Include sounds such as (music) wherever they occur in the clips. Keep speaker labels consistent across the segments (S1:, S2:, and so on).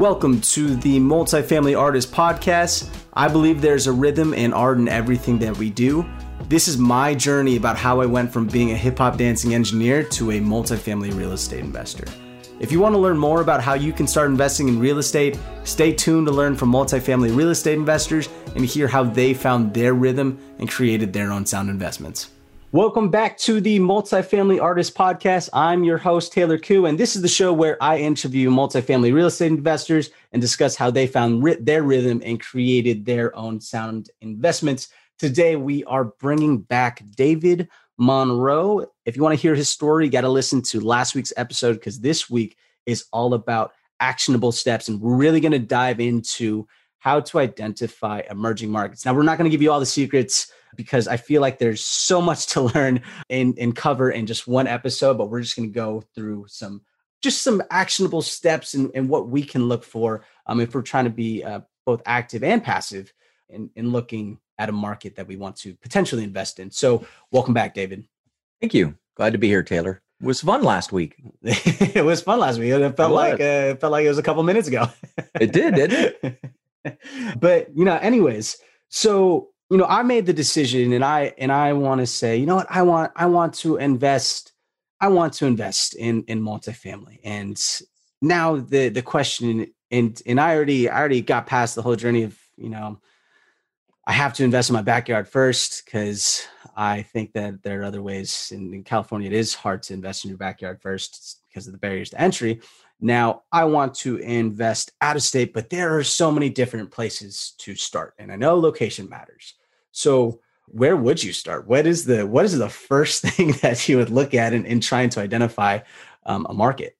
S1: Welcome to the Multifamily Artist Podcast. I believe there's a rhythm and art in everything that we do. This is my journey about how I went from being a hip hop dancing engineer to a multifamily real estate investor. If you want to learn more about how you can start investing in real estate, stay tuned to learn from multifamily real estate investors and hear how they found their rhythm and created their own sound investments. Welcome back to the Multifamily Artist Podcast. I'm your host, Taylor Koo, and this is the show where I interview multifamily real estate investors and discuss how they found their rhythm and created their own sound investments. Today, we are bringing back David Monroe. If you want to hear his story, you got to listen to last week's episode because this week is all about actionable steps, and we're really going to dive into how to identify emerging markets. Now, we're not going to give you all the secrets because I feel like there's so much to (laughs) learn and, and cover in just one episode, but we're just going to go through some just some actionable steps and, and what we can look for um, if we're trying to be uh, both active and passive in, in looking at a market that we want to potentially invest in. So, welcome back, David.
S2: Thank you. Glad to be here, Taylor. It was fun last week. (laughs)
S1: it was fun last week. It felt it like uh, it felt like it was a couple minutes ago.
S2: it did, didn't
S1: it? (laughs) but you know, anyways, so you know, I made the decision and I and I want to say, you know what, I want I want to invest, I want to invest in in multifamily. And now the the question and and I already I already got past the whole journey of, you know, I have to invest in my backyard first because I think that there are other ways in, in California it is hard to invest in your backyard first because of the barriers to entry. Now, I want to invest out of state, but there are so many different places to start. And I know location matters. So where would you start? What is the what is the first (laughs) thing that you would look at in, in trying to identify um, a market?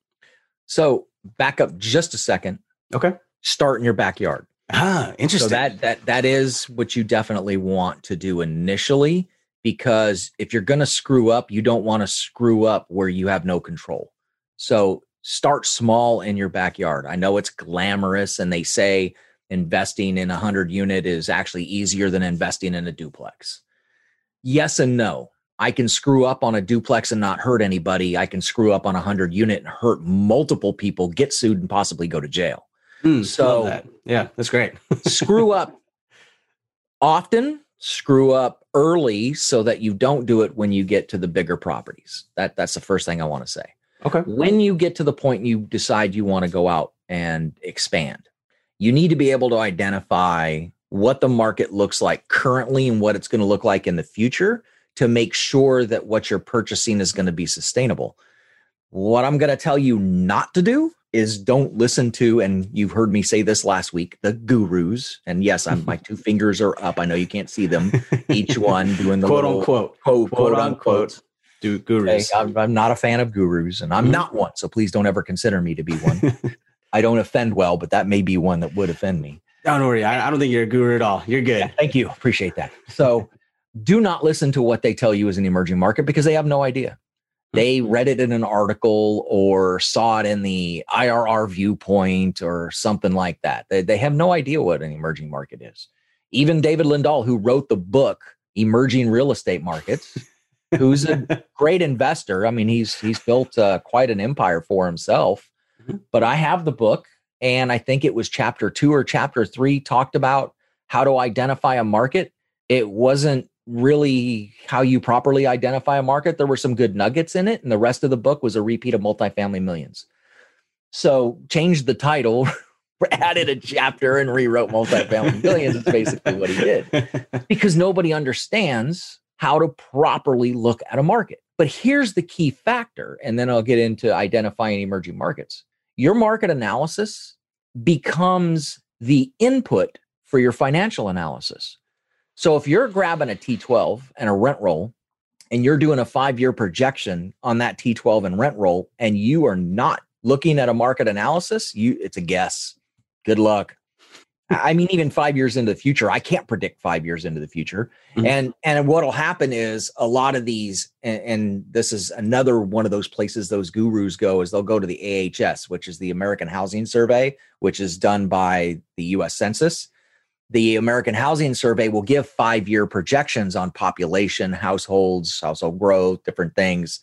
S2: So back up just a second.
S1: Okay.
S2: Start in your backyard.
S1: Ah, interesting.
S2: So that that that is what you definitely want to do initially because if you're going to screw up, you don't want to screw up where you have no control. So start small in your backyard. I know it's glamorous and they say investing in a 100 unit is actually easier than investing in a duplex. Yes and no. I can screw up on a duplex and not hurt anybody. I can screw up on a 100 unit and hurt multiple people, get sued, and possibly go to jail.
S1: Mm, so, that. yeah, that's great. (laughs)
S2: screw up often, screw up early so that you don't do it when you get to the bigger properties. That, that's the first thing I want to say.
S1: Okay.
S2: When you get to the point you decide you want to go out and expand, you need to be able to identify what the market looks like currently and what it's going to look like in the future to make sure that what you're purchasing is going to be sustainable. What I'm going to tell you not to do is don't listen to, and you've heard me say this last week, the gurus. And yes, I'm my (laughs) two fingers are up. I know you can't see them. Each (laughs) one doing the
S1: quote
S2: little,
S1: unquote
S2: quote, quote, quote unquote.
S1: Do gurus.
S2: I'm, I'm, not a fan of gurus, and I'm mm-hmm. not one. So please don't ever consider me to be one. (laughs) I don't offend well, but that may be one that would offend me.
S1: Don't worry. I, I don't think you're a guru at all. You're good. Yeah,
S2: thank you. Appreciate that. So do not listen to what they tell you is an emerging market because they have no idea. They mm-hmm. read it in an article or saw it in the IRR viewpoint or something like that. They, they have no idea what an emerging market is. Even David Lindahl, who wrote the book Emerging Real Estate Markets, who's a (laughs) great investor. I mean, he's he's built uh, quite an empire for himself. Mm-hmm. But I have the book, and I think it was chapter two or chapter three talked about how to identify a market. It wasn't really how you properly identify a market. There were some good nuggets in it, and the rest of the book was a repeat of multifamily millions. So changed the title, (laughs) added a chapter, and rewrote multifamily (laughs) millions. Is basically what he did because nobody understands how to properly look at a market. But here's the key factor, and then I'll get into identifying emerging markets your market analysis becomes the input for your financial analysis. So if you're grabbing a T12 and a rent roll and you're doing a five year projection on that T12 and rent roll, and you are not looking at a market analysis, you it's a guess. Good luck. I mean, even five years into the future, I can't predict five years into the future. Mm-hmm. And and what'll happen is a lot of these, and, and, this is another one of those places those gurus go, is they'll go to the AHS, which is the American Housing Survey, which is done by the U.S. Census. The American Housing Survey will give five year projections on population, households, household growth, different things,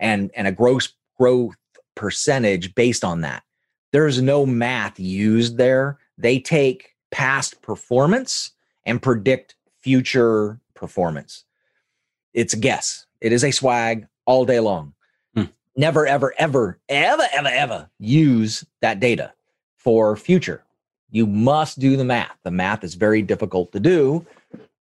S2: and and a gross growth percentage based on that. There's no math used there. They take past performance and predict future performance. It's a guess. It is a swag all day long. Hmm. Never, ever, ever, ever, ever, ever use that data for future. You must do the math. The math is very difficult to do,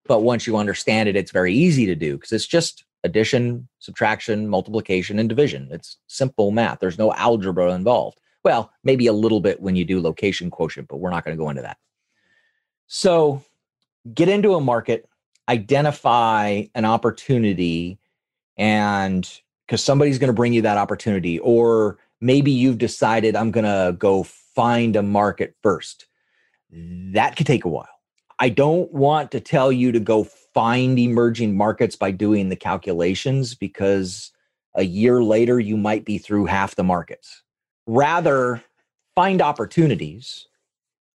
S2: but once you understand it, it's very easy to do because it's just addition, subtraction, multiplication, and division. It's simple math. There's no algebra involved. Well, maybe a little bit when you do location quotient, but we're not going to go into that. So get into a market, identify an opportunity, and because somebody's going to bring you that opportunity, or maybe you've decided I'm going to go find a market first. That could take a while. I don't want to tell you to go find emerging markets by doing the calculations because a year later you might be through half the markets. Rather, find opportunities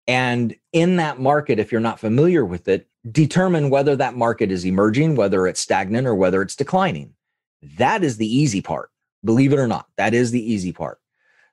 S2: and in that market, if you're not familiar with it, determine whether that market is emerging, whether it's stagnant, or whether it's declining. That is the easy part. Believe it or not, that is the easy part.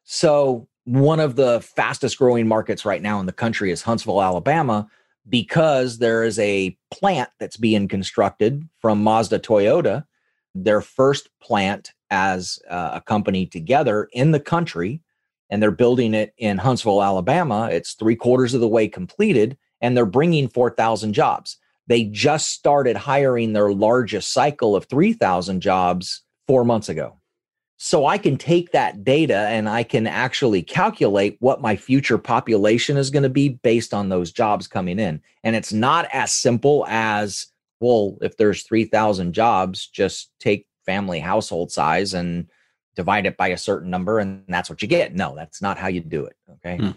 S2: So, one of the fastest growing markets right now in the country is Huntsville, Alabama, because there is a plant that's being constructed from Mazda Toyota, their first plant as uh, a company together in the country and they're building it in Huntsville, Alabama. It's three quarters of the way completed, and they're bringing 4,000 jobs. They just started hiring their largest cycle of 3,000 jobs four months ago. So I can take that data and I can actually calculate what my future population is going to be based on those jobs coming in. And it's not as simple as, well, if there's 3,000 jobs, just take family household size and divide it by a certain number and that's what you get. No, that's not how you do it. Okay. Hmm.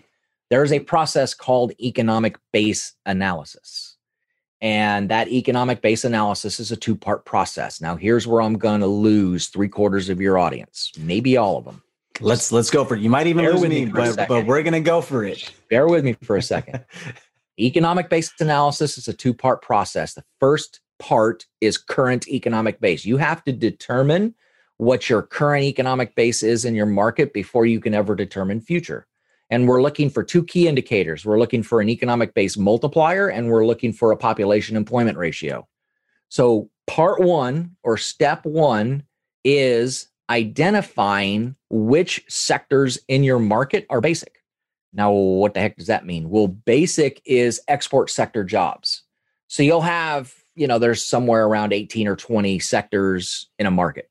S2: There is a process called economic base analysis. And that economic base analysis is a two part process. Now, here's where I'm going to lose three quarters of your audience, maybe all of them.
S1: Let's let's go for it. You might even Bear lose me, me but, but we're going to go for it.
S2: Bear with me for a second. (laughs) economic based analysis is a two part process. The first part is current economic base. You have to determine what your current economic base is in your market before you can ever determine future. And we're looking for two key indicators. We're looking for an economic base multiplier and we're looking for a population employment ratio. So, part one or step one is identifying which sectors in your market are basic. Now, what the heck does that mean? Well, basic is export sector jobs. So you'll have, you know, there's somewhere around 18 or 20 sectors in a market.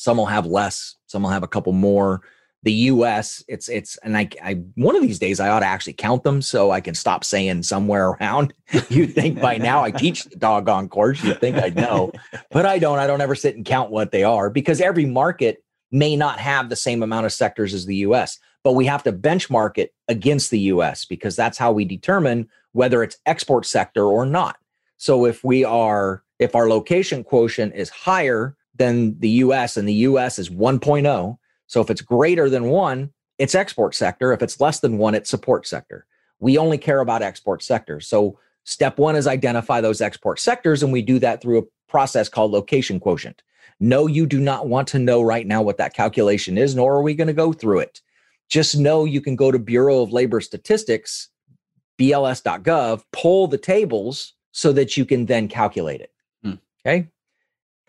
S2: Some will have less, some will have a couple more. The US, it's it's and I, I one of these days I ought to actually count them so I can stop saying somewhere around. (laughs) You'd think by now I teach the doggone course, you'd think I'd know. But I don't. I don't ever sit and count what they are because every market may not have the same amount of sectors as the US, but we have to benchmark it against the US because that's how we determine whether it's export sector or not. So if we are if our location quotient is higher than the US, and the US is 1.0. So if it's greater than one, it's export sector. If it's less than one, it's support sector. We only care about export sectors. So step one is identify those export sectors, and we do that through a process called location quotient. No, you do not want to know right now what that calculation is, nor are we going to go through it. Just know you can go to Bureau of Labor Statistics, BLS.gov, pull the tables so that you can then calculate it. Hmm. Okay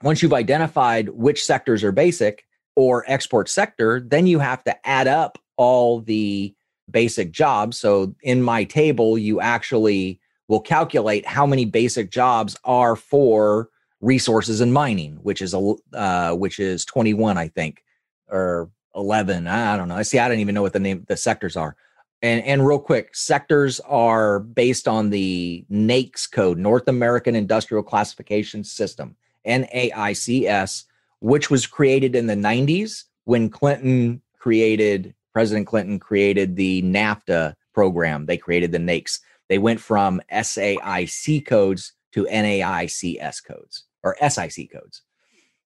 S2: once you've identified which sectors are basic or export sector, then you have to add up all the basic jobs. So in my table, you actually will calculate how many basic jobs are for resources and mining, which is a uh, which is 21, I think, or 11. I don't know. I see. I don't even know what the name the sectors are. And and real quick, sectors are based on the NAICS code, North American Industrial Classification System. NAICS, which was created in the 90s when Clinton created, President Clinton created the NAFTA program. They created the NAICS. They went from SAIC codes to NAICS codes or SIC codes,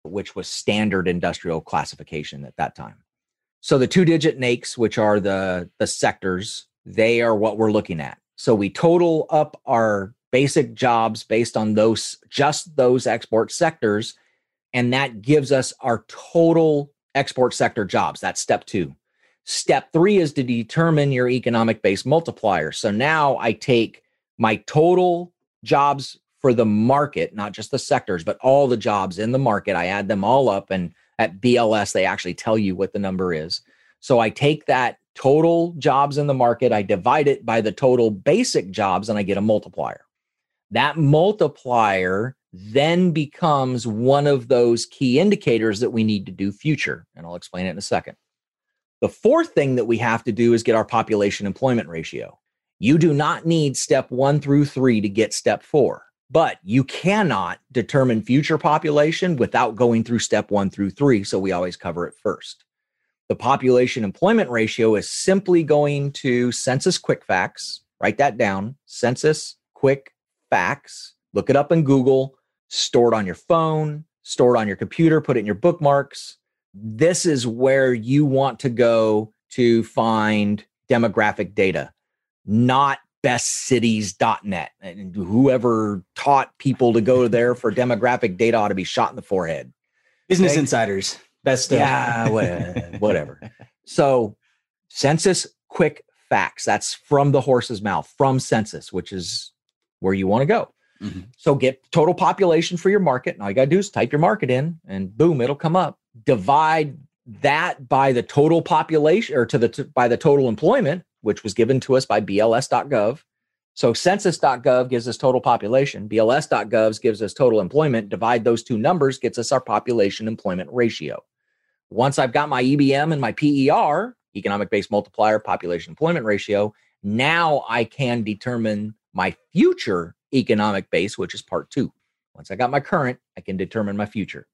S2: which was standard industrial classification at that time. So the two digit NAICS, which are the, the sectors, they are what we're looking at. So we total up our basic jobs based on those just those export sectors and that gives us our total export sector jobs that's step 2 Step three is to determine your economic base multiplier. So now I take my total jobs for the market, not just the sectors, but all the jobs in the market. I add them all up, and at BLS, they actually tell you what the number is. So I take that total jobs in the market, I divide it by the total basic jobs, and I get a multiplier. That multiplier then becomes one of those key indicators that we need to do future. And I'll explain it in a second. The fourth thing that we have to do is get our population employment ratio. You do not need step one through three to get step four, but you cannot determine future population without going through step one through three. So we always cover it first. The population employment ratio is simply going to Census Quick Facts, write that down, Census Quick Facts, look it up in Google, store it on your phone, store it on your computer, put it in your bookmarks. This is where you want to go to find demographic data, not bestcities.net. And whoever taught people to go there for demographic data ought to be shot in the forehead.
S1: Business okay? Insiders. Best.
S2: Uh, yeah, (laughs) whatever. so, Census Quick Facts. That's from the horse's mouth, from Census, which is where you want to go. Mm-hmm. So get total population for your market. And all you got to do is type your market in and boom, it'll come up. Divide that by the total population or to the to, by the total employment, which was given to us by BLS.gov. So census.gov gives us total population. BLS.gov gives us total employment. Divide those two numbers gets us our population employment ratio. Once I've got my EBM and my PER, economic base multiplier, population employment ratio, now I can determine my future economic base, which is part two. Once I got my current, I can determine my future.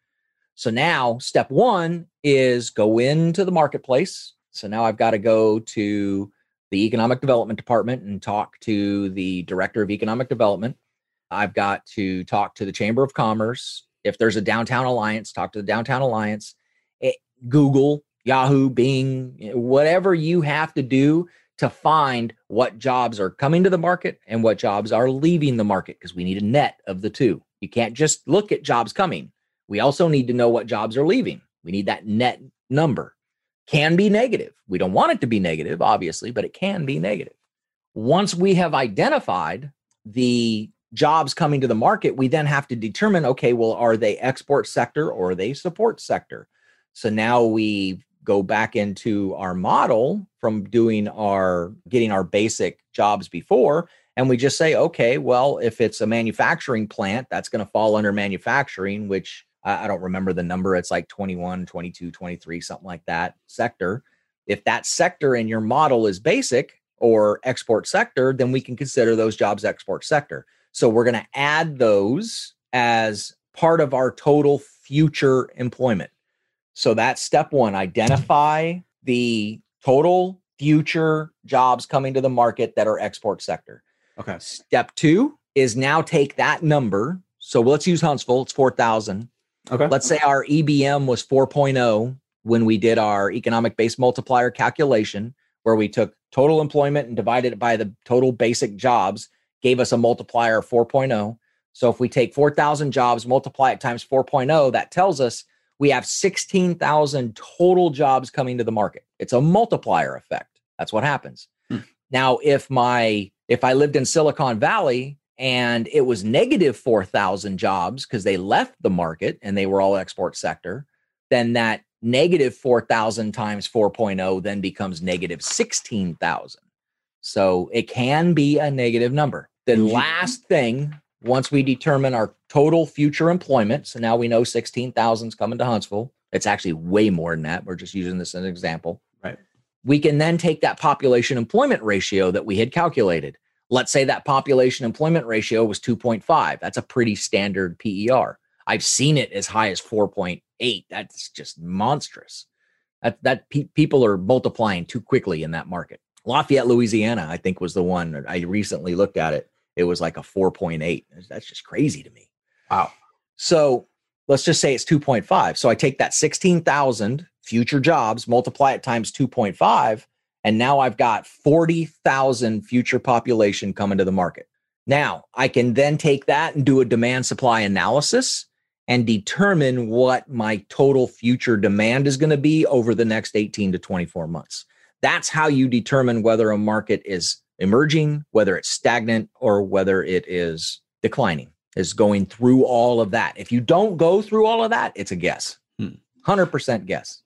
S2: So now step one is go into the marketplace. So now I've got to go to the economic development department and talk to the director of economic development. I've got to talk to the Chamber of Commerce. If there's a downtown alliance, talk to the downtown alliance. It, Google, Yahoo, Bing, eh, whatever you have to do to find what jobs are coming to the market and what jobs are leaving the market because we need a net of the two. You can't just look at jobs coming. We also need to know what jobs are leaving. We need that net number. Can be negative. We don't want it to be negative, obviously, but it can be negative. Once we have identified the jobs coming to the market, we then have to determine okay, well, are they export sector or are they support sector? So now we go back into our model from doing our getting our basic jobs before and we just say okay well if it's a manufacturing plant that's going to fall under manufacturing which I, don't remember the number it's like 21 22 23 something like that sector. If that sector in your model is basic or export sector then we can consider those jobs export sector. So we're going to add those as part of our total future employment so that's step one identify the total future jobs coming to the market that are export sector.
S1: Okay.
S2: Step two is now take that number. So let's use Huntsville, it's 4,000.
S1: Okay.
S2: Let's say our EBM was 4.0 when we did our economic base multiplier calculation, where we took total employment and divided it by the total basic jobs, gave us a multiplier of 4.0. So if we take 4,000 jobs, multiply it times 4.0, that tells us we have 16,000 total jobs coming to the market. It's a multiplier effect. That's what happens. Hmm. Now, if my if I lived in Silicon Valley and it was negative 4,000 jobs because they left the market and they were all export sector, then that negative 4,000 times 4.0 then becomes negative 16,000. So it can be a negative number. The last thing once we determine our total future employment, so now we know 16,000 is coming to Huntsville. It's actually way more than that. We're just using this as an example.
S1: Right.
S2: We can then take that population employment ratio that we had calculated. Let's say that population employment ratio was 2.5. That's a pretty standard PER. I've seen it as high as 4.8. That's just monstrous. That that pe- people are multiplying too quickly in that market. Lafayette, Louisiana, I think was the one I recently looked at it it was like a 4.8. That's just crazy to me.
S1: Wow.
S2: So let's just say it's 2.5. So I take that 16,000 future jobs, multiply it times 2.5, and now I've got 40,000 future population coming to the market. Now I can then take that and do a demand supply analysis and determine what my total future demand is going to be over the next 18 to 24 months. That's how you determine whether a market is emerging, whether it's stagnant, or whether it is declining, is going through all of that. If you don't go through all of that, it's a guess.
S1: Hmm.
S2: 100% guess.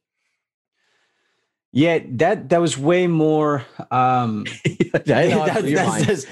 S1: Yeah, that that was way more. Um, (laughs)
S2: I know,
S1: that-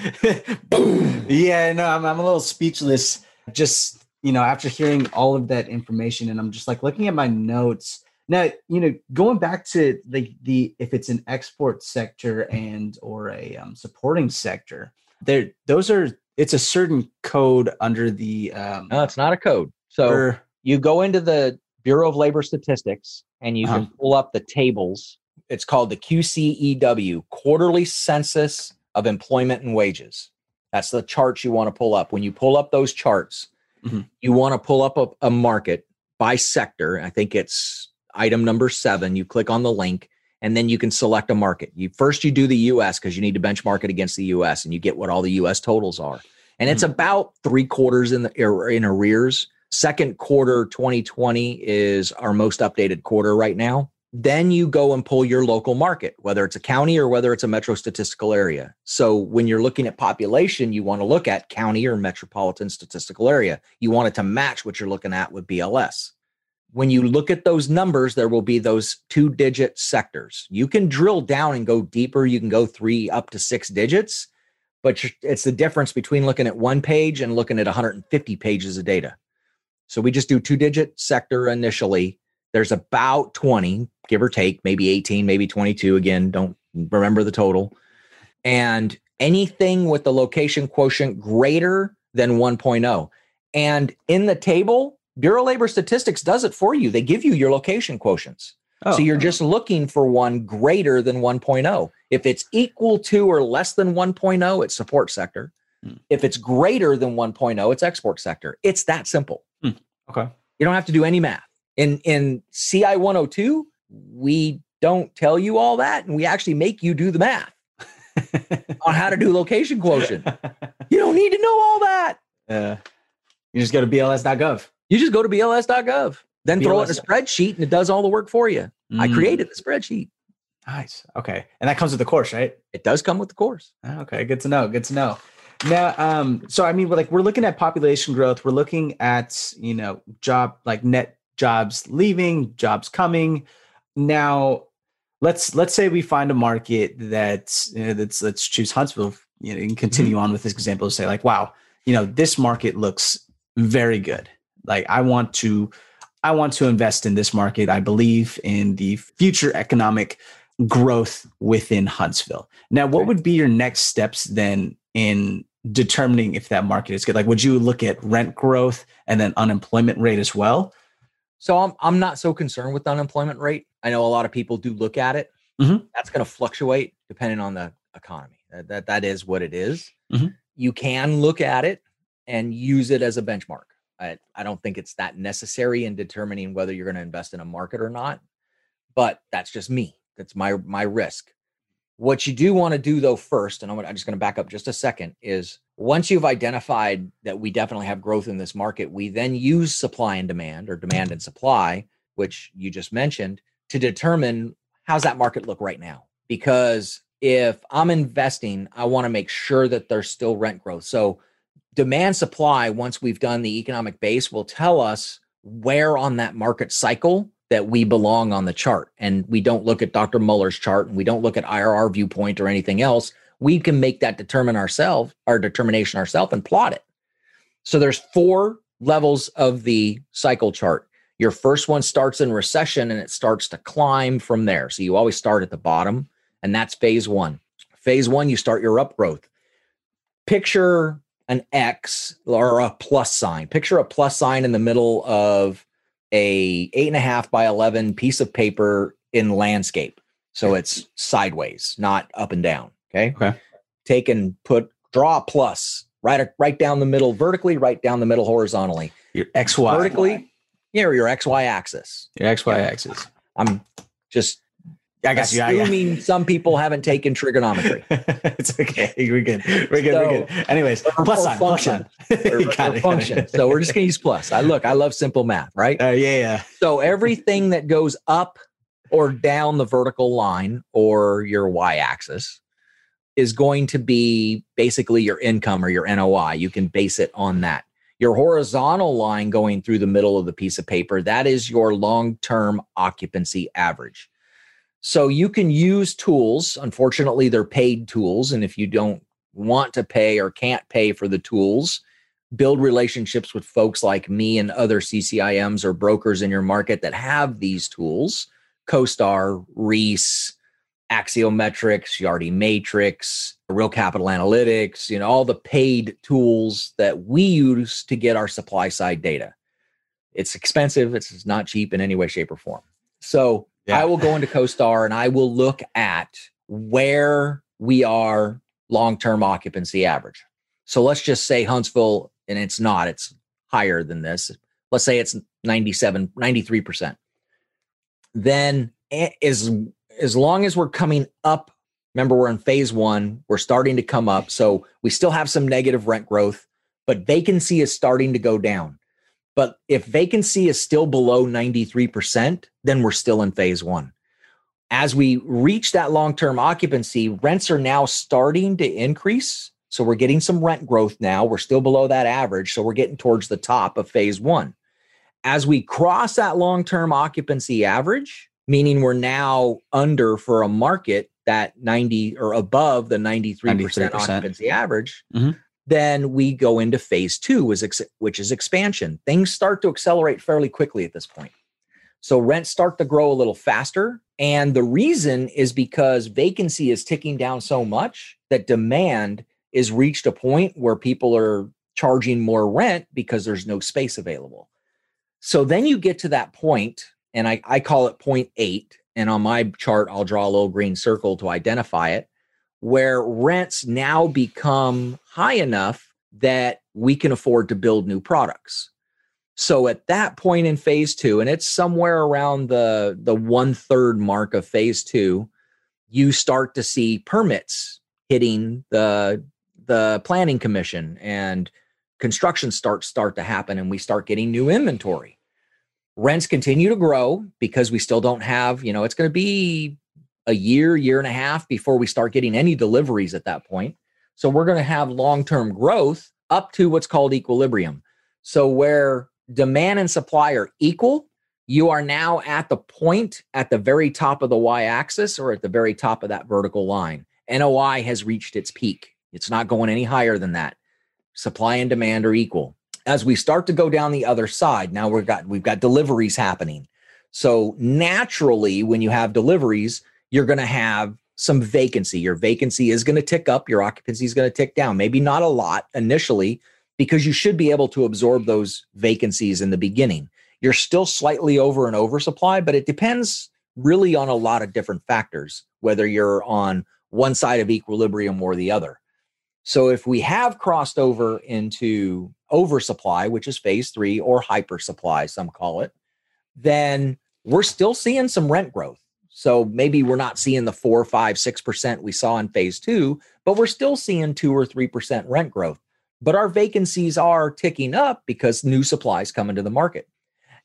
S2: mind. (laughs)
S1: yeah, no, I'm, I'm a little speechless. Just you know, after hearing all of that information, and I'm just like looking at my notes now. You know, going back to the the if it's an export sector and or a um, supporting sector, there those are it's a certain code under the um,
S2: No, it's not a code. So
S1: or-
S2: you go into the Bureau of Labor Statistics and you can
S1: Uh-huh.
S2: pull up the tables. It's called the QCEW, Quarterly Census of Employment and Wages. That's the charts you want to pull up. When you pull up those charts,
S1: Mhm.
S2: you want to pull up a, a market by sector. I think it's item number seven. You click on the link and then you can select a market. You first you do the US because you need to benchmark it against the US and you get what all the US totals are. And it's about three quarters in the er, in arrears. Second quarter 2020 is our most updated quarter right now. Then you go and pull your local market, whether it's a county or whether it's a metro statistical area. So when you're looking at population, you want to look at county or metropolitan statistical area. You want it to match what you're looking at with BLS. When you look at those numbers, there will be those two digit sectors. You can drill down and go deeper. You can go three up to six digits, but it's the difference between looking at one page and looking at 150 pages of data. So we just do two digit sector initially. There's about 20, give or take, maybe 18, maybe 22. Again, don't remember the total. And anything with the location quotient greater than 1.0. And in the table, Bureau of Labor Statistics does it for you. They give you your location quotients.
S1: oh,
S2: So you're just looking for one greater than 1.0. If it's equal to or less than 1.0, it's support sector.
S1: Hmm.
S2: If it's greater than 1.0, it's export sector. It's that simple.
S1: okay.
S2: You don't have to do any math. In in CI 102, we don't tell you all that and we actually make you do the math (laughs) on how to do location quotient. (laughs) You don't need to know all that.
S1: uh, you just go to bls.gov.
S2: You just go to bls.gov, then throw it in a spreadsheet and it does all the work for you. I
S1: Mm,
S2: created the spreadsheet.
S1: Nice. Okay, and that comes with the course, right?
S2: It does come with the course.
S1: Ah, Okay, good to know. Good to know. Now, um, so I mean, we're like we're looking at population growth. We're looking at you know job like net jobs leaving, jobs coming. Now, let's let's say we find a market that you know, that's let's choose Huntsville. You know, and continue on with this example. And say like, wow, you know, this market looks very good. Like, I want to, I want to invest in this market. I believe in the future economic growth within Huntsville. Now, what would be your next steps then in determining if that market is good? Like, would you look at rent growth and then unemployment rate as well?
S2: So I'm I'm not so concerned with the unemployment rate. I know a lot of people do look at it.
S1: Mhm.
S2: That's going to fluctuate depending on the economy. That that, that is what it is.
S1: Mhm.
S2: You can look at it and use it as a benchmark. I, I don't think it's that necessary in determining whether you're going to invest in a market or not. But that's just me. That's my my risk. What you do want to do though first, and I'm, I'm just going to back up just a second, is once you've identified that we definitely have growth in this market, we then use supply and demand or demand and supply, which you just mentioned, to determine how's that market look right now. Because if I'm investing, I want to make sure that there's still rent growth. So demand supply, once we've done the economic base, will tell us where on that market cycle that we belong on the chart. And we don't look at Dr. Mueller's chart and we don't look at IRR viewpoint or anything else. We can make that determine ourselves, our determination ourselves and plot it. So there's four levels of the cycle chart. Your first one starts in recession and it starts to climb from there. So you always start at the bottom, and that's phase one. Phase one, you start your upgrowth. Picture an X or a plus sign. Picture a plus sign in the middle of a eight and a half by 11 piece of paper in landscape. So it's sideways, not up and down. Okay.
S1: Okay.
S2: Take and put, draw a plus right, right down the middle, vertically, right down the middle, horizontally.
S1: Your XY.
S2: Vertically, yeah, your XY axis.
S1: Your XY axis.
S2: I'm just
S1: I got you.
S2: Assuming some people haven't taken trigonometry. (laughs)
S1: it's okay. We're good. We're good.
S2: So-
S1: we're good. Anyways,
S2: or-
S1: plus
S2: or
S1: sign. Plus sign. (laughs)
S2: or, or
S1: it,
S2: function. So we're just going to use plus. I look, I love simple math, right?
S1: Uh, yeah, yeah.
S2: So everything that goes up or down the vertical line or your y axis is going to be basically your income or your NOI. You can base it on that. Your horizontal line going through the middle of the piece of paper, that is your long term occupancy average. So you can use tools. Unfortunately, they're paid tools. And if you don't want to pay or can't pay for the tools, build relationships with folks like me and other CCIMs or brokers in your market that have these tools CoStar, Reis, Axiometrics, Yardi Matrix, Real Capital Analytics, you know, all the paid tools that we use to get our supply side data. It's expensive, it's not cheap in any way, shape, or form. So yeah. I will go into CoStar and I will look at where we are long term occupancy average. So let's just say Huntsville, and it's not, it's higher than this. Let's say it's 97, 93%. Then as as long as we're coming up, remember we're in phase one, we're starting to come up. So we still have some negative rent growth, but vacancy is starting to go down. But if vacancy is still below 93%, then we're still in phase one. As we reach that long term occupancy, rents are now starting to increase. So we're getting some rent growth now. We're still below that average. So we're getting towards the top of phase one. As we cross that long term occupancy average, meaning we're now under for a market that 90 or above the 93%, 93%. occupancy average, mm-hmm. Then we go into phase two, which is expansion. Things start to accelerate fairly quickly at this point. So rents start to grow a little faster. And the reason is because vacancy is ticking down so much that demand is reached a point where people are charging more rent because there's no space available. So then you get to that point and I, I call it point eight. And on my chart, I'll draw a little green circle to identify it, where rents now become high enough that we can afford to build new products. So at that point in phase two, and it's somewhere around the, the one third mark of phase two, you start to see permits hitting the the planning commission and construction starts start to happen and we start getting new inventory rents continue to grow because we still don't have, you know, it's going to be a year, year and a half before we start getting any deliveries at that point. So we're going to have long term growth up to what's called equilibrium. So where demand and supply are equal, you are now at the point at the very top of the y axis or at the very top of that vertical line. NOI has reached its peak. It's not going any higher than that. Supply and demand are equal as we start to go down the other side, now we've got we've got deliveries happening. So naturally, when you have deliveries, you're going to have some vacancy. Your vacancy is going to tick up, your occupancy is going to tick down. Maybe not a lot initially, because you should be able to absorb those vacancies in the beginning. You're still slightly over an oversupply, but it depends really on a lot of different factors, whether you're on one side of equilibrium or the other. So if we have crossed over into oversupply, which is phase three, or hypersupply, some call it, then we're still seeing some rent growth. So maybe we're not seeing the four, five, six percent we saw in phase two, but we're still seeing two or three percent rent growth. But our vacancies are ticking up because new supply is coming to the market.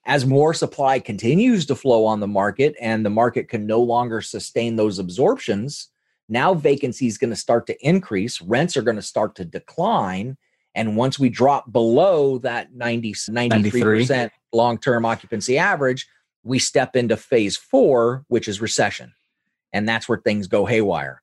S2: As more supply continues to flow on the market and the market can no longer sustain those absorptions, now vacancy is going to start to increase, rents are going to start to decline. And once we drop below that 90, 93% long term occupancy average, we step into phase four, which is recession. And that's where things go haywire.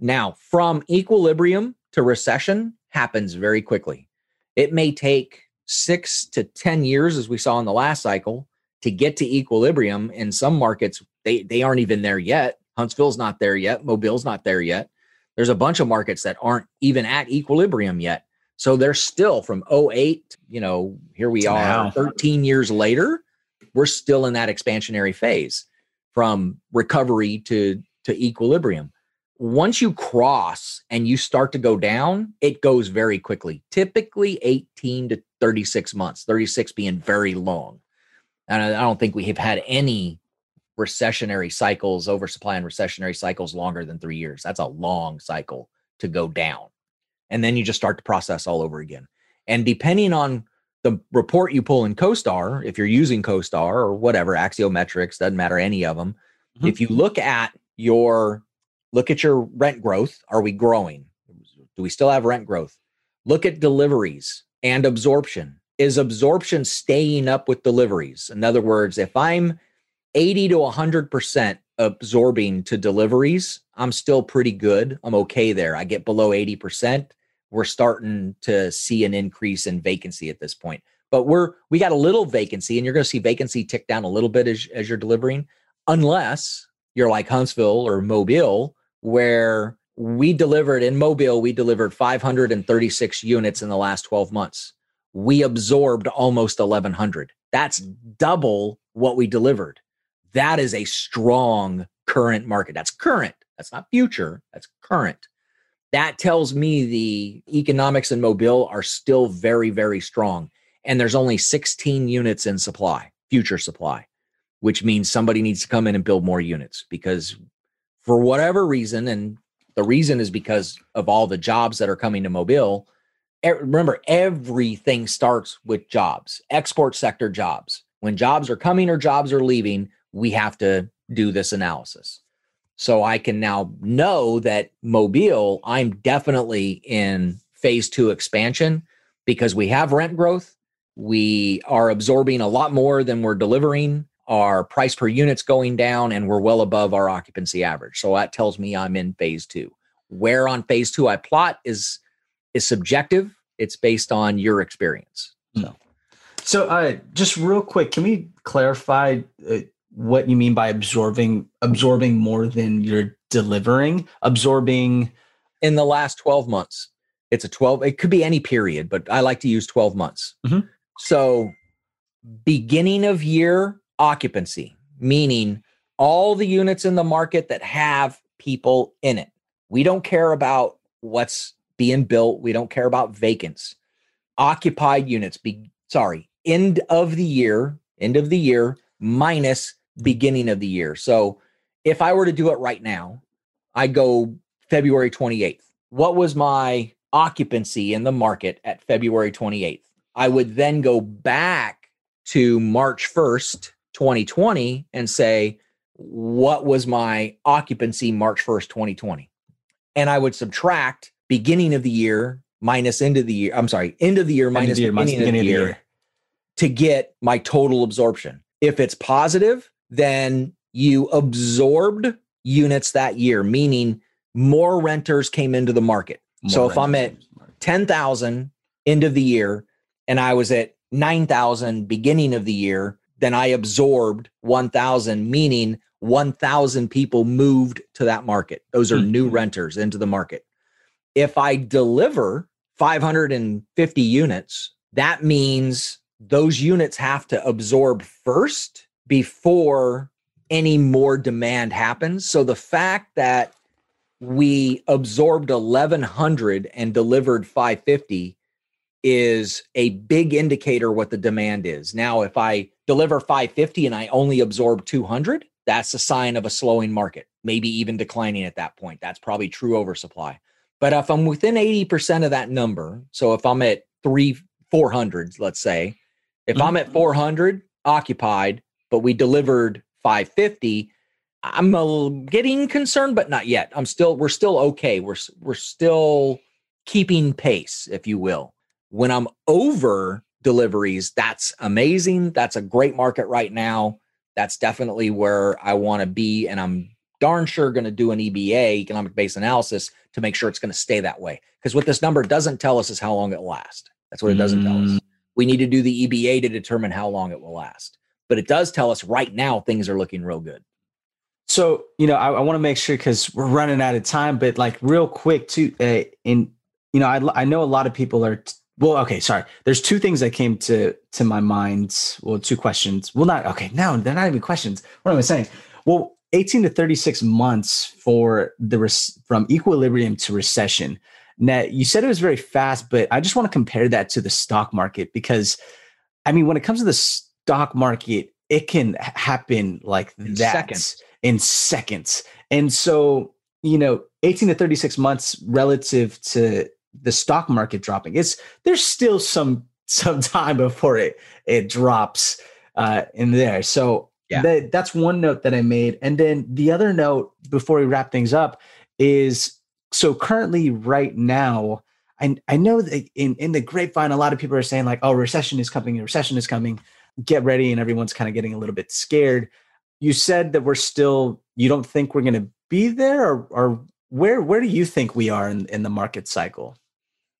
S2: Now, from equilibrium to recession happens very quickly. It may take six to 10 years, as we saw in the last cycle, to get to equilibrium. In some markets, they, they aren't even there yet. Huntsville's not there yet. Mobile's not there yet. There's a bunch of markets that aren't even at equilibrium yet. So they're still from 08, you know, here we are now. 13 years later, we're still in that expansionary phase from recovery to to equilibrium. Once you cross and you start to go down, it goes very quickly. Typically 18 to 36 months, 36 being very long. And I don't think we have had any recessionary cycles, oversupply and recessionary cycles longer than three years. That's a long cycle to go down. And then you just start to process all over again. And depending on the report you pull in CoStar, if you're using CoStar or whatever, Axiometrics, doesn't matter any of them, Mm-hmm. If you look at your look at your rent growth, are we growing? Do we still have rent growth? Look at deliveries and absorption. Is absorption staying up with deliveries? In other words, if I'm 80 to 100% absorbing to deliveries, I'm still pretty good. I'm okay there. I get below 80%. We're starting to see an increase in vacancy at this point. But we're we got a little vacancy, and you're going to see vacancy tick down a little bit as, as you're delivering, unless you're like Huntsville or Mobile, where we delivered in Mobile, we delivered 536 units in the last 12 months. We absorbed almost 1,100. That's mm. double what we delivered. That is a strong current market. That's current. That's not future. That's current. That tells me the economics in Mobile are still very, very strong. And there's only 16 units in supply, future supply, which means somebody needs to come in and build more units because for whatever reason, and the reason is because of all the jobs that are coming to Mobile. Remember, everything starts with jobs, export sector jobs. When jobs are coming or jobs are leaving, we have to do this analysis. So I can now know that Mobile, I'm definitely in phase two expansion because we have rent growth. We are absorbing a lot more than we're delivering. Our price per unit's going down and we're well above our occupancy average. So that tells me I'm in phase two. Where on phase two I plot is is subjective. It's based on your experience. So,
S1: so uh, just real quick, can we clarify uh, what you mean by absorbing absorbing more than you're delivering? Absorbing
S2: in the last twelve months. It's a twelve. It could be any period, but I like to use twelve months. Mm-hmm. So, beginning of year occupancy, meaning all the units in the market that have people in it. We don't care about what's being built. We don't care about vacants. Occupied units, be sorry, end of the year, end of the year minus beginning of the year. So if I were to do it right now, I go February 28th. What was my occupancy in the market at February 28th? I would then go back to March 1st, 2020 and say, what was my occupancy March 1st, 2020? And I would subtract beginning of the year minus end of the year. I'm sorry, end of the year minus, the year, beginning, beginning, of the, of the year to get my total absorption. If it's positive, then you absorbed units that year, meaning more renters came into the market. More so if I'm at 10,000 end of the year and I was at 9,000 beginning of the year, then I absorbed 1,000, meaning 1,000 people moved to that market. Those are mm-hmm. new renters into the market. If I deliver 550 units, that means those units have to absorb first before any more demand happens. So the fact that we absorbed 1100 and delivered 550 is a big indicator what the demand is. Now, if I deliver 550 and I only absorb 200, that's a sign of a slowing market, maybe even declining at that point. That's probably true oversupply. But if I'm within 80% of that number, so if I'm at three, 400s, let's say, if mm-hmm. I'm at 400 occupied, but we delivered 550, I'm a, getting concerned, but not yet. I'm still, we're still okay. We're, we're still keeping pace, if you will. When I'm over deliveries, that's amazing. That's a great market right now. That's definitely where I want to be. And I'm darn sure going to do an EBA, economic base analysis, to make sure it's going to stay that way. Because what this number doesn't tell us is how long it lasts. That's what it doesn't mm. tell us. Mm. We need to do the EBA to determine how long it will last. But it does tell us right now things are looking real good.
S1: So, you know, I, I want to make sure because we're running out of time, but like real quick too, uh, in, you know, I, I know a lot of people are t- well okay sorry. There's two things that came to to my mind well two questions. Well not okay no they're not even questions. What am i saying? Well 18 to 36 months for the res- from equilibrium to recession. Now you said it was very fast but i just want to compare that to the stock market because i mean when it comes to the stock market it can happen like in that seconds. in seconds and so you know 18 to 36 months relative to the stock market dropping. It's there's still some some time before it it drops uh, in there. So
S2: Yeah.
S1: That, that's one note that I made. And then the other note before we wrap things up is so currently right now, I, I know that in, in the grapevine, a lot of people are saying like, oh, recession is coming, recession is coming, get ready. And everyone's kind of getting a little bit scared. You said that we're still, you don't think we're going to be there or, or where, where do you think we are in, in the market cycle?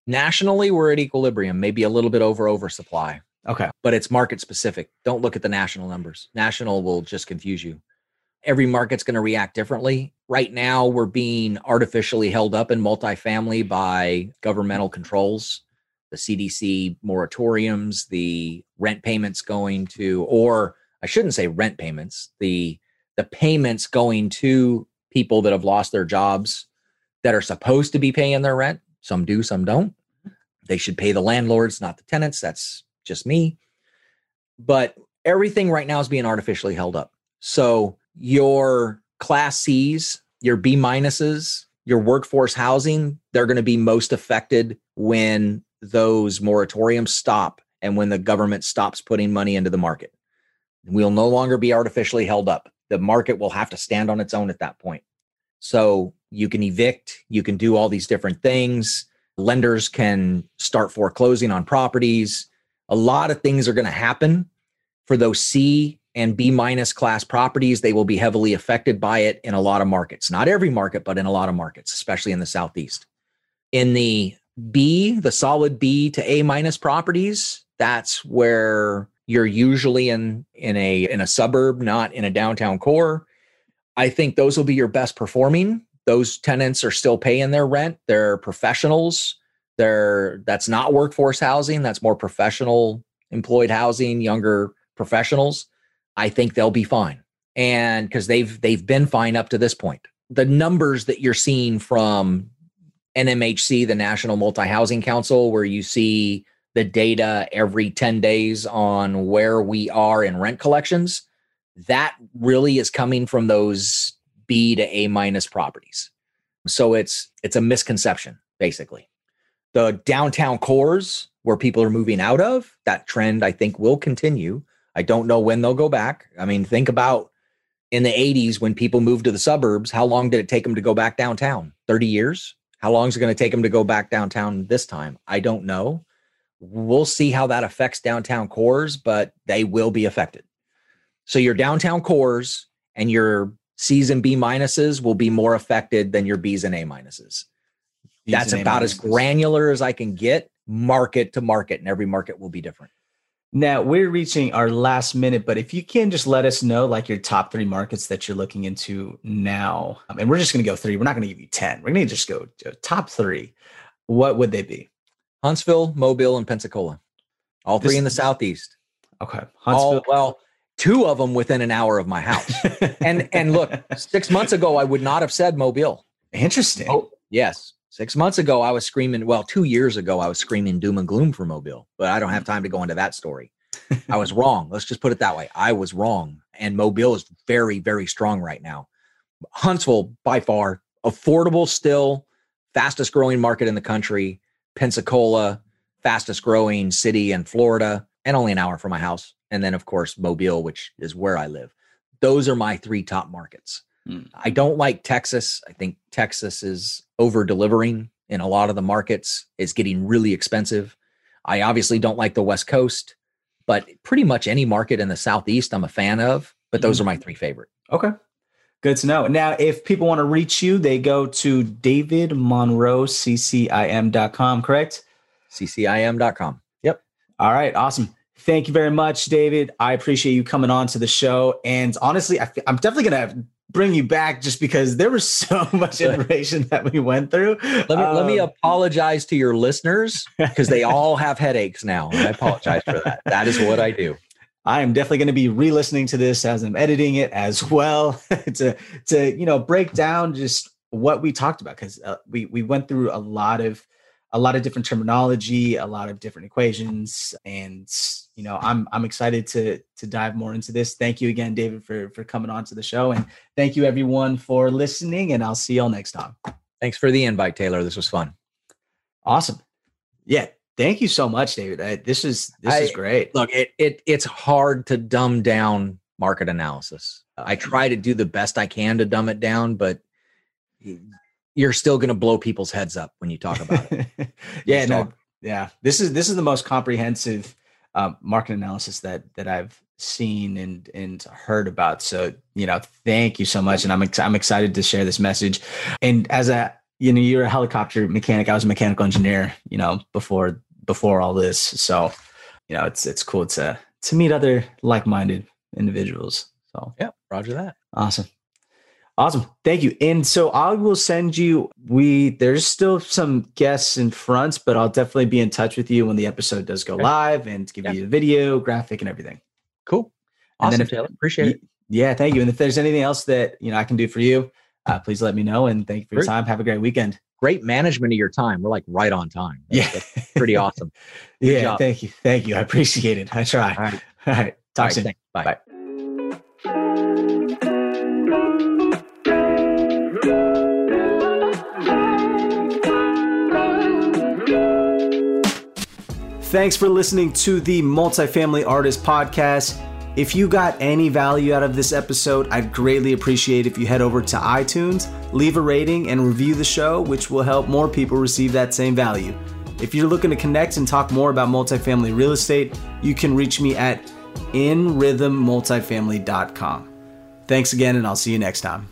S2: Nationally, we're at equilibrium, maybe a little bit over oversupply.
S1: Okay.
S2: But it's market specific. Don't look at the national numbers. National will just confuse you. Every market's going to react differently. Right now, we're being artificially held up in multifamily by governmental controls, the CDC moratoriums, the rent payments going to, or I shouldn't say rent payments, the the payments going to people that have lost their jobs that are supposed to be paying their rent. Some do, some don't. They should pay the landlords, not the tenants. That's just me. But everything right now is being artificially held up. So your class C's, your B minuses, your workforce housing, they're going to be most affected when those moratoriums stop and when the government stops putting money into the market. We'll no longer be artificially held up. The market will have to stand on its own at that point. So you can evict, you can do all these different things. Lenders can start foreclosing on properties a lot of things are going to happen for those C and B minus class properties. They will be heavily affected by it in a lot of markets. Not every market, but in a lot of markets, especially in the Southeast. In the B, the solid B to A minus properties, that's where you're usually in in a in a suburb, not in a downtown core. I think those will be your best performing. Those tenants are still paying their rent. They're professionals there, that's not workforce housing, that's more professional employed housing, younger professionals. I think they'll be fine. And because they've they've been fine up to this point. The numbers that you're seeing from NMHC, the National Multi Housing Council, where you see the data every 10 days on where we are in rent collections, that really is coming from those B to A minus properties. So it's it's a misconception, basically the downtown cores where people are moving out of, that trend I think will continue. I don't know when they'll go back. I mean, think about in the 80s when people moved to the suburbs, how long did it take them to go back downtown? 30 years? How long is it going to take them to go back downtown this time? I don't know. We'll see how that affects downtown cores, but they will be affected. So your downtown cores and your C's and B minuses will be more affected than your B's and A minuses. That's about as granular as I can get market to market, and every market will be different.
S1: Now we're reaching our last minute, but if you can just let us know like your top three markets that you're looking into now, um, and we're just going to go three. We're not going to give you 10. We're going to just go top three. What would they be?
S2: Huntsville, Mobile, and Pensacola. All three this, in the Southeast.
S1: Okay.
S2: Huntsville. All, well, two of them within an hour of my house. (laughs) and and look, six months ago, I would not have said Mobile.
S1: Interesting.
S2: Oh, yes. Six months ago, I was screaming. Well, two years ago, I was screaming doom and gloom for Mobile, but I don't have time to go into that story. (laughs) I was wrong. Let's just put it that way. I was wrong. And Mobile is very, very strong right now. Huntsville, by far, affordable still, fastest growing market in the country. Pensacola, fastest growing city in Florida, and only an hour from my house. And then, of course, Mobile, which is where I live. Those are my three top markets. Mm. I don't like Texas. I think Texas is over delivering in a lot of the markets. It's getting really expensive. I obviously don't like the West Coast, but pretty much any market in the Southeast I'm a fan of. But those mm. are my three favorite.
S1: Okay. Good to know. Now, if people want to reach you, they go to davidmonroeccim.com, correct?
S2: ccim.com.
S1: Yep. All right. Awesome. Thank you very much, David. I appreciate you coming on to the show. And honestly, I, am definitely going to bring you back just because there was (laughs) so much information that we went through.
S2: Let me um, let me um, apologize to your listeners because they (laughs) all have headaches now. I apologize for that. That is what I do.
S1: I am definitely going to be re-listening to this as I'm editing it as (laughs) well to to you know break down just what we talked about because uh, we we went through a lot of a lot of different terminology, a lot of different equations, and you know, I'm I'm excited to to dive more into this. Thank you again, David, for for coming on to the show, and thank you everyone for listening. And I'll see y'all next time.
S2: Thanks for the invite, Taylor. This was fun.
S1: Awesome. Yeah, thank you so much, David. I, this is this I, is great.
S2: Look, it it it's hard to dumb down market analysis. I try to do the best I can to dumb it down, but you're still going to blow people's heads up when you talk about it. (laughs)
S1: yeah, no, yeah. This is this is the most comprehensive uh, market analysis that that I've seen and and heard about. So you know, thank you so much, and I'm ex- I'm excited to share this message. And as a you know, you're a helicopter mechanic. I was a mechanical engineer. You know, before before all this. So you know, it's it's cool to to meet other like minded individuals. So
S2: yeah, Roger that.
S1: Awesome. Awesome. Thank you. And so I will send you we there's still some guests in front, but I'll definitely be in touch with you when the episode does go okay. live and give yeah. you the video, graphic and everything.
S2: Cool. Awesome, and then if, Taylor. Appreciate it.
S1: Yeah, thank you. And if there's anything else that, you know, I can do for you, uh, please let me know and thank you for your time. Have a great weekend.
S2: Great management of your time. We're like right on time. That's,
S1: yeah.
S2: That's pretty (laughs) awesome.
S1: yeah, thank you. Thank you. I appreciate it. I try. All right. All right. Talk All right, soon. Thanks.
S2: Bye. Bye.
S1: Thanks for listening to the Multifamily Artist Podcast. If you got any value out of this episode, I'd greatly appreciate if you head over to iTunes, leave a rating, and review the show, which will help more people receive that same value. If you're looking to connect and talk more about multifamily real estate, you can reach me at inrhythmmultifamily.com. Thanks again, and I'll see you next time.